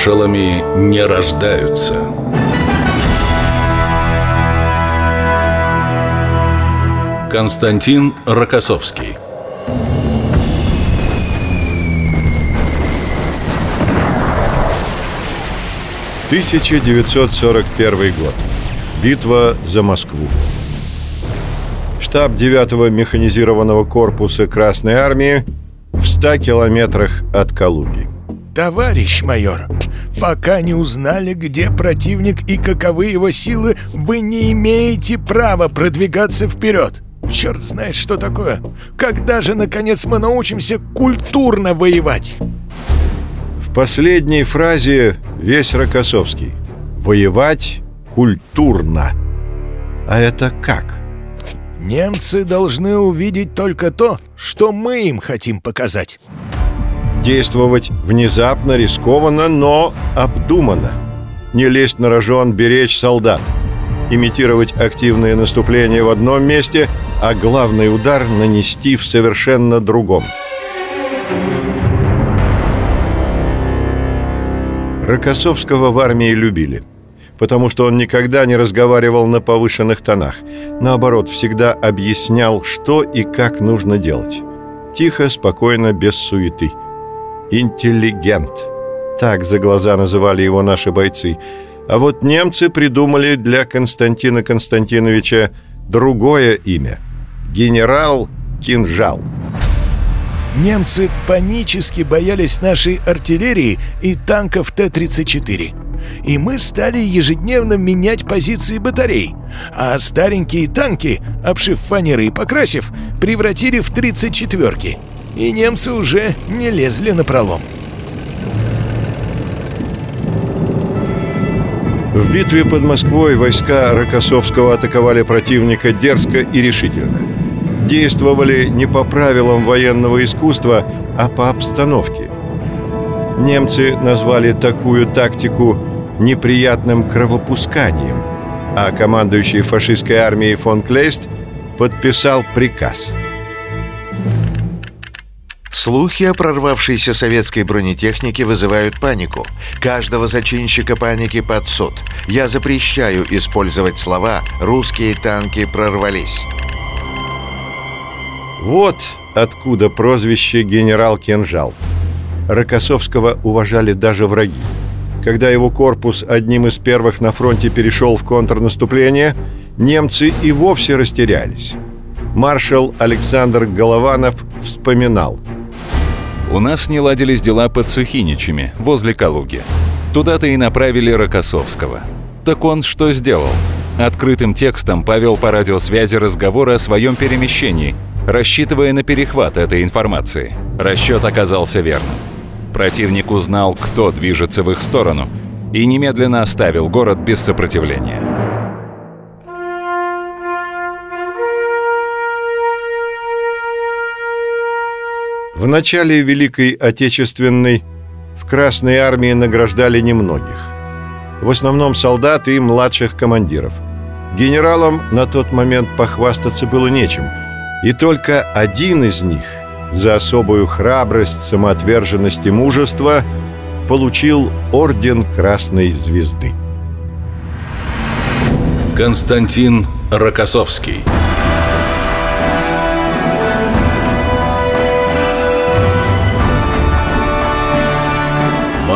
Маршалами не рождаются. Константин Рокоссовский Тысяча девятьсот сорок первый год. Битва за Москву. Штаб 9-го механизированного корпуса Красной Армии в 100 километрах от Калуги. Товарищ майор, пока не узнали, где противник и каковы его силы, вы не имеете права продвигаться вперед. Черт знает, что такое. Когда же, наконец, мы научимся культурно воевать? В последней фразе весь Рокоссовский. Воевать культурно. А это как? Немцы должны увидеть только то, что мы им хотим показать. Действовать внезапно, рискованно, но обдуманно. Не лезть на рожон, беречь солдат. Имитировать активное наступление в одном месте, а главный удар нанести в совершенно другом. Рокоссовского в армии любили, потому что он никогда не разговаривал на повышенных тонах. Наоборот, всегда объяснял, что и как нужно делать. Тихо, спокойно, без суеты – интеллигент. Так за глаза называли его наши бойцы. А вот немцы придумали для Константина Константиновича другое имя – генерал Кинжал. Немцы панически боялись нашей артиллерии и танков Т-34. И мы стали ежедневно менять позиции батарей, а старенькие танки, обшив фанеры и покрасив, превратили в 34-ки – и немцы уже не лезли на пролом. В битве под Москвой войска Рокоссовского атаковали противника дерзко и решительно. Действовали не по правилам военного искусства, а по обстановке. Немцы назвали такую тактику неприятным кровопусканием, а командующий фашистской армией фон Клейст подписал приказ – Слухи о прорвавшейся советской бронетехнике вызывают панику. Каждого зачинщика паники под суд. Я запрещаю использовать слова «русские танки прорвались». Вот откуда прозвище «генерал Кинжал». Рокоссовского уважали даже враги. Когда его корпус одним из первых на фронте перешел в контрнаступление, немцы и вовсе растерялись. Маршал Александр Голованов вспоминал – у нас не ладились дела под Сухиничами, возле Калуги. Туда-то и направили Рокоссовского. Так он что сделал? Открытым текстом повел по радиосвязи разговор о своем перемещении, рассчитывая на перехват этой информации. Расчет оказался верным. Противник узнал, кто движется в их сторону, и немедленно оставил город без сопротивления. В начале Великой Отечественной в Красной Армии награждали немногих. В основном солдат и младших командиров. Генералам на тот момент похвастаться было нечем. И только один из них за особую храбрость, самоотверженность и мужество получил Орден Красной Звезды. Константин Рокоссовский